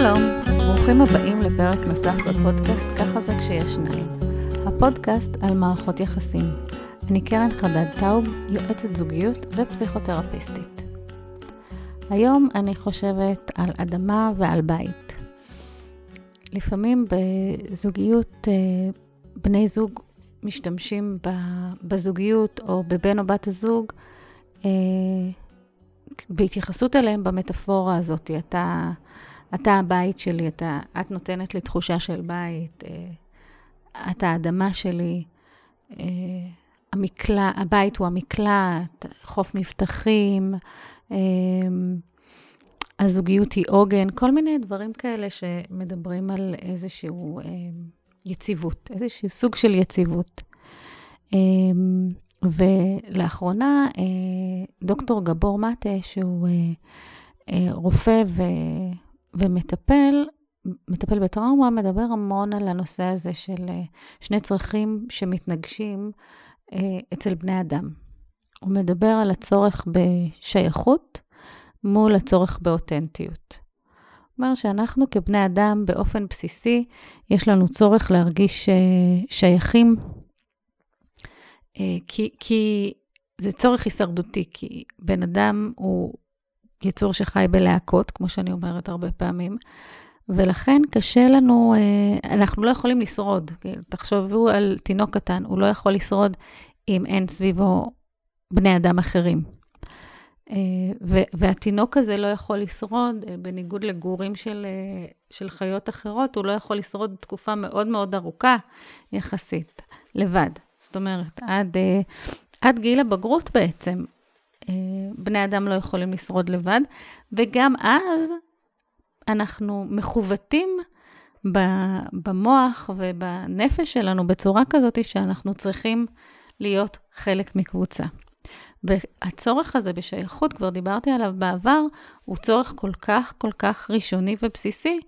שלום, ברוכים הבאים לפרק נוסף בפודקאסט "ככה זה כשיש שניים". הפודקאסט על מערכות יחסים. אני קרן חדד טאוב, יועצת זוגיות ופסיכותרפיסטית. היום אני חושבת על אדמה ועל בית. לפעמים בזוגיות אה, בני זוג משתמשים בזוגיות או בבן או בת הזוג אה, בהתייחסות אליהם במטאפורה הזאת. אתה, אתה הבית שלי, אתה, את נותנת לי תחושה של בית, אה, אתה האדמה שלי, אה, המקלע, הבית הוא המקלט, חוף מבטחים, אה, הזוגיות היא עוגן, כל מיני דברים כאלה שמדברים על איזשהו יציבות, איזשהו סוג של יציבות. ולאחרונה, דוקטור גבור מטה, שהוא רופא ו... ומטפל, מטפל בטראומה, מדבר המון על הנושא הזה של אה, שני צרכים שמתנגשים אה, אצל בני אדם. הוא מדבר על הצורך בשייכות מול הצורך באותנטיות. אומר שאנחנו כבני אדם, באופן בסיסי, יש לנו צורך להרגיש אה, שייכים, כי, כי זה צורך הישרדותי, כי בן אדם הוא יצור שחי בלהקות, כמו שאני אומרת הרבה פעמים, ולכן קשה לנו, אה, אנחנו לא יכולים לשרוד. תחשבו על תינוק קטן, הוא לא יכול לשרוד אם אין סביבו בני אדם אחרים. אה, והתינוק הזה לא יכול לשרוד, אה, בניגוד לגורים של, של חיות אחרות, הוא לא יכול לשרוד תקופה מאוד מאוד ארוכה יחסית, לבד. זאת אומרת, עד, עד גיל הבגרות בעצם, בני אדם לא יכולים לשרוד לבד, וגם אז אנחנו מכוותים במוח ובנפש שלנו בצורה כזאת שאנחנו צריכים להיות חלק מקבוצה. והצורך הזה בשייכות, כבר דיברתי עליו בעבר, הוא צורך כל כך, כל כך ראשוני ובסיסי,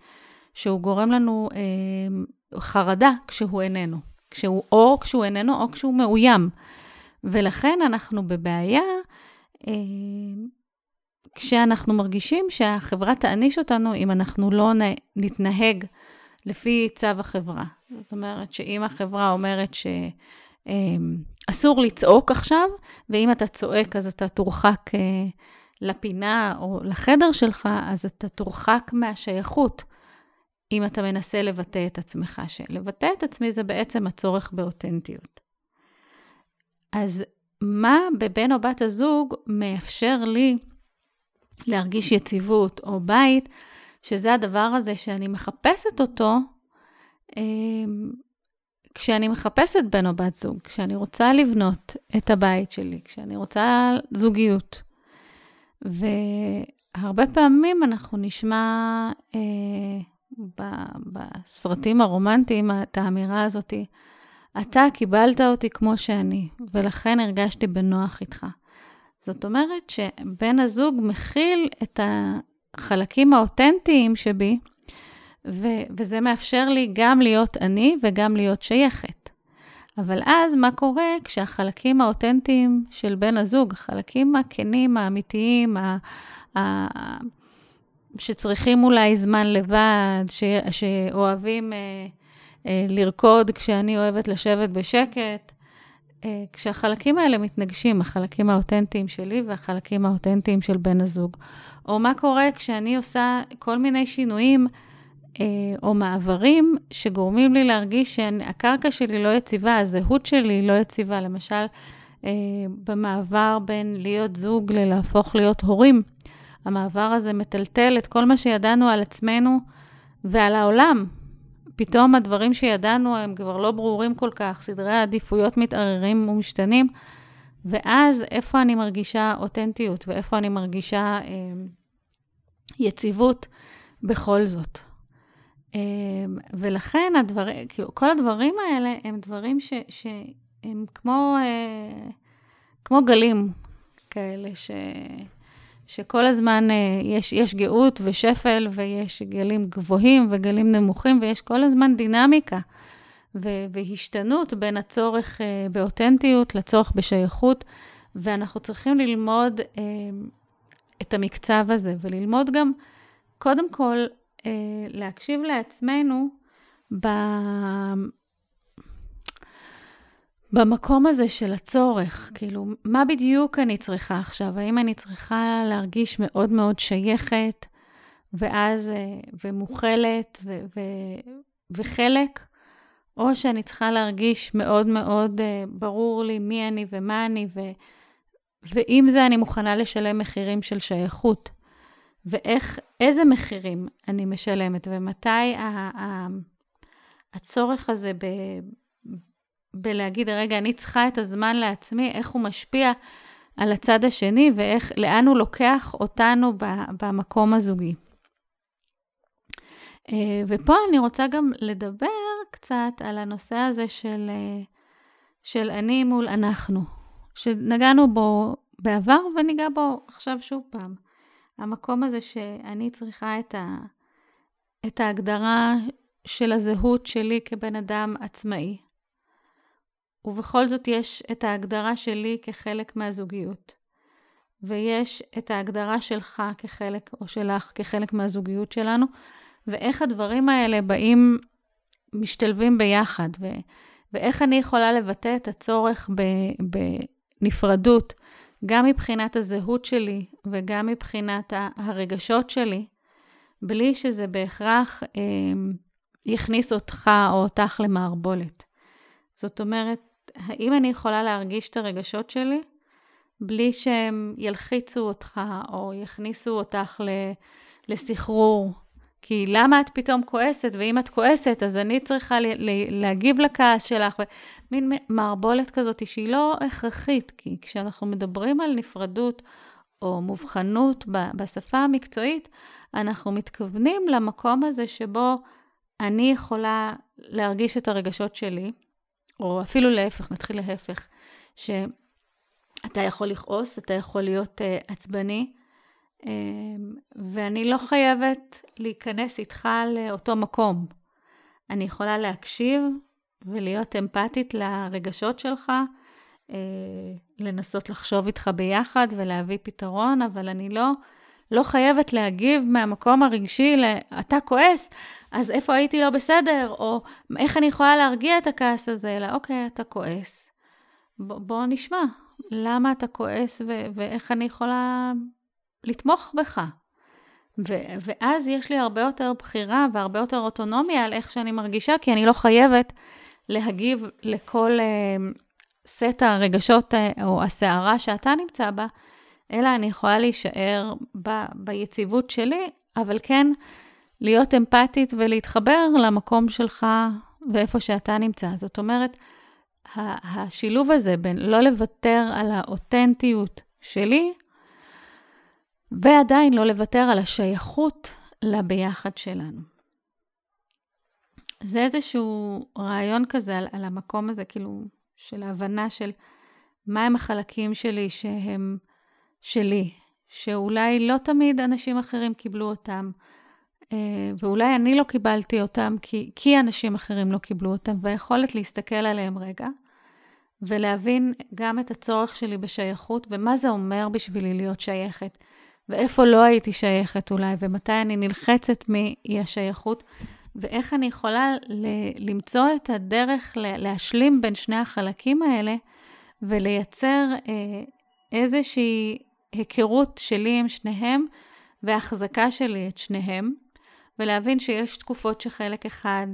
שהוא גורם לנו אה, חרדה כשהוא איננו. כשהוא, או כשהוא איננו או כשהוא מאוים. ולכן אנחנו בבעיה אה, כשאנחנו מרגישים שהחברה תעניש אותנו אם אנחנו לא נתנהג לפי צו החברה. זאת אומרת, שאם החברה אומרת שאסור אה, לצעוק עכשיו, ואם אתה צועק אז אתה תורחק אה, לפינה או לחדר שלך, אז אתה תורחק מהשייכות. אם אתה מנסה לבטא את עצמך, שלבטא את עצמי זה בעצם הצורך באותנטיות. אז מה בבן או בת הזוג מאפשר לי להרגיש יציבות או בית, שזה הדבר הזה שאני מחפשת אותו אמ, כשאני מחפשת בן או בת זוג, כשאני רוצה לבנות את הבית שלי, כשאני רוצה זוגיות. והרבה פעמים אנחנו נשמע אה, בסרטים הרומנטיים את האמירה הזאתי, אתה קיבלת אותי כמו שאני, ולכן הרגשתי בנוח איתך. זאת אומרת שבן הזוג מכיל את החלקים האותנטיים שבי, ו- וזה מאפשר לי גם להיות אני וגם להיות שייכת. אבל אז מה קורה כשהחלקים האותנטיים של בן הזוג, החלקים הכנים, האמיתיים, ה- ה- שצריכים אולי זמן לבד, ש- שאוהבים... אה, לרקוד כשאני אוהבת לשבת בשקט. אה, כשהחלקים האלה מתנגשים, החלקים האותנטיים שלי והחלקים האותנטיים של בן הזוג. או מה קורה כשאני עושה כל מיני שינויים אה, או מעברים שגורמים לי להרגיש שהקרקע שלי לא יציבה, הזהות שלי לא יציבה. למשל, במעבר בין להיות זוג ללהפוך להיות הורים. המעבר הזה מטלטל את כל מה שידענו על עצמנו ועל העולם, פתאום הדברים שידענו הם כבר לא ברורים כל כך, סדרי העדיפויות מתערערים ומשתנים, ואז איפה אני מרגישה אותנטיות ואיפה אני מרגישה אה, יציבות בכל זאת. אה, ולכן הדברים, כאילו, כל הדברים האלה הם דברים ש, שהם כמו, אה, כמו גלים כאלה, ש... שכל הזמן אה, יש, יש גאות ושפל, ויש גלים גבוהים וגלים נמוכים, ויש כל הזמן דינמיקה והשתנות בין הצורך אה, באותנטיות לצורך בשייכות, ואנחנו צריכים ללמוד אה, את המקצב הזה, וללמוד גם, קודם כל, להקשיב לעצמנו. במקום הזה של הצורך, כאילו, מה בדיוק אני צריכה עכשיו? האם אני צריכה להרגיש מאוד מאוד שייכת, ואז, אה, ומוכלת, ו, ו, וחלק, או שאני צריכה להרגיש מאוד מאוד אה, ברור לי מי אני ומה אני, ו, ועם זה אני מוכנה לשלם מחירים של שייכות. ואיך, איזה מחירים אני משלמת, ומתי ה, ה, הצורך הזה ב, בלהגיד, רגע, אני צריכה את הזמן לעצמי, איך הוא משפיע על הצד השני, ואיך, לאן הוא לוקח אותנו במקום הזוגי. אה, ופה אני רוצה גם לדבר קצת על הנושא הזה של, אה, של אני מול אנחנו, שנגענו בו בעבר וניגע בו עכשיו שוב פעם. המקום הזה שאני צריכה את, ה, את ההגדרה של הזהות שלי כבן אדם עצמאי. ובכל זאת יש את ההגדרה שלי כחלק מהזוגיות. ויש את ההגדרה שלך כחלק, או שלך כחלק מהזוגיות שלנו, ואיך הדברים האלה באים, משתלבים ביחד, ו, ואיך אני יכולה לבטא את הצורך ב, בנפרדות, גם מבחינת הזהות שלי וגם מבחינת הרגשות שלי, בלי שזה בהכרח אה, יכניס אותך או אותך למערבולת. זאת אומרת, האם אני יכולה להרגיש את הרגשות שלי בלי שהם ילחיצו אותך או יכניסו אותך לסחרור? כי למה את פתאום כועסת? ואם את כועסת, אז אני צריכה להגיב לכעס שלך. מין מערבולת כזאת שהיא לא הכרחית, כי כשאנחנו מדברים על נפרדות או מובחנות בשפה המקצועית, אנחנו מתכוונים למקום הזה שבו אני יכולה להרגיש את הרגשות שלי, או אפילו להפך, נתחיל להפך, שאתה יכול לכעוס, אתה יכול להיות uh, עצבני, um, ואני לא חייבת להיכנס איתך לאותו מקום. אני יכולה להקשיב ולהיות אמפתית לרגשות שלך, uh, לנסות לחשוב איתך ביחד ולהביא פתרון, אבל אני לא... לא חייבת להגיב מהמקום הרגשי ל... אתה כועס, אז איפה הייתי לא בסדר? או איך אני יכולה להרגיע את הכעס הזה? אלא אוקיי, אתה כועס. ב- בוא נשמע, למה אתה כועס ו- ואיך אני יכולה לתמוך בך. ו- ואז יש לי הרבה יותר בחירה והרבה יותר אוטונומיה על איך שאני מרגישה, כי אני לא חייבת להגיב לכל uh, סט הרגשות uh, או הסערה שאתה נמצא בה, אלא אני יכולה להישאר ב- ביציבות שלי, אבל כן להיות אמפתית ולהתחבר למקום שלך ואיפה שאתה נמצא. זאת אומרת, השילוב הזה בין לא לוותר על האותנטיות שלי, ועדיין לא לוותר על השייכות לביחד שלנו. זה איזשהו רעיון כזה על, על המקום הזה, כאילו, של ההבנה של מהם החלקים שלי שהם שלי, שאולי לא תמיד אנשים אחרים קיבלו אותם, אה, ואולי אני לא קיבלתי אותם כי, כי אנשים אחרים לא קיבלו אותם, והיכולת להסתכל עליהם רגע, ולהבין גם את הצורך שלי בשייכות, ומה זה אומר בשבילי להיות שייכת, ואיפה לא הייתי שייכת אולי, ומתי אני נלחצת מאי השייכות, ואיך אני יכולה ל- למצוא את הדרך להשלים בין שני החלקים האלה, ולייצר אה, איזושהי היכרות שלי עם שניהם והחזקה שלי את שניהם, ולהבין שיש תקופות שחלק אחד,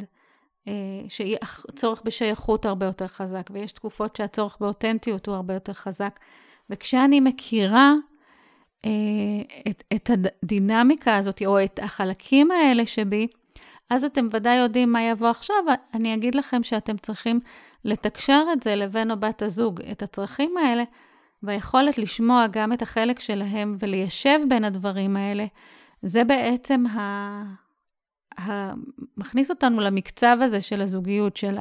אה, שהצורך בשייכות הרבה יותר חזק, ויש תקופות שהצורך באותנטיות הוא הרבה יותר חזק. וכשאני מכירה אה, את, את הדינמיקה הזאת, או את החלקים האלה שבי, אז אתם ודאי יודעים מה יבוא עכשיו. אני אגיד לכם שאתם צריכים לתקשר את זה לבן או בת הזוג, את הצרכים האלה, והיכולת לשמוע גם את החלק שלהם וליישב בין הדברים האלה, זה בעצם ה... ה... מכניס אותנו למקצב הזה של הזוגיות, של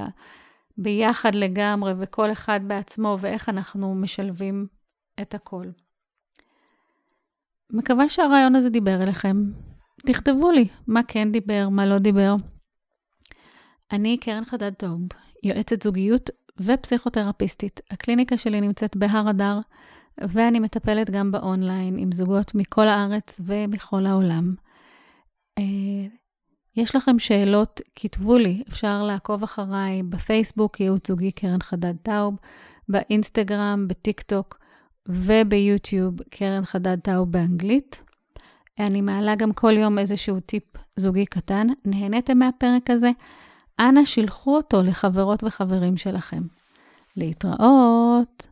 הביחד לגמרי, וכל אחד בעצמו, ואיך אנחנו משלבים את הכל. מקווה שהרעיון הזה דיבר אליכם. תכתבו לי מה כן דיבר, מה לא דיבר. אני קרן חדד טוב, יועצת זוגיות ופסיכותרפיסטית. הקליניקה שלי נמצאת בהר אדר, ואני מטפלת גם באונליין עם זוגות מכל הארץ ומכל העולם. אה, יש לכם שאלות, כתבו לי, אפשר לעקוב אחריי בפייסבוק, ייעוץ זוגי קרן חדד טאוב, באינסטגרם, בטיק טוק וביוטיוב, קרן חדד טאוב באנגלית. אני מעלה גם כל יום איזשהו טיפ זוגי קטן. נהניתם מהפרק הזה? אנא שילחו אותו לחברות וחברים שלכם. להתראות.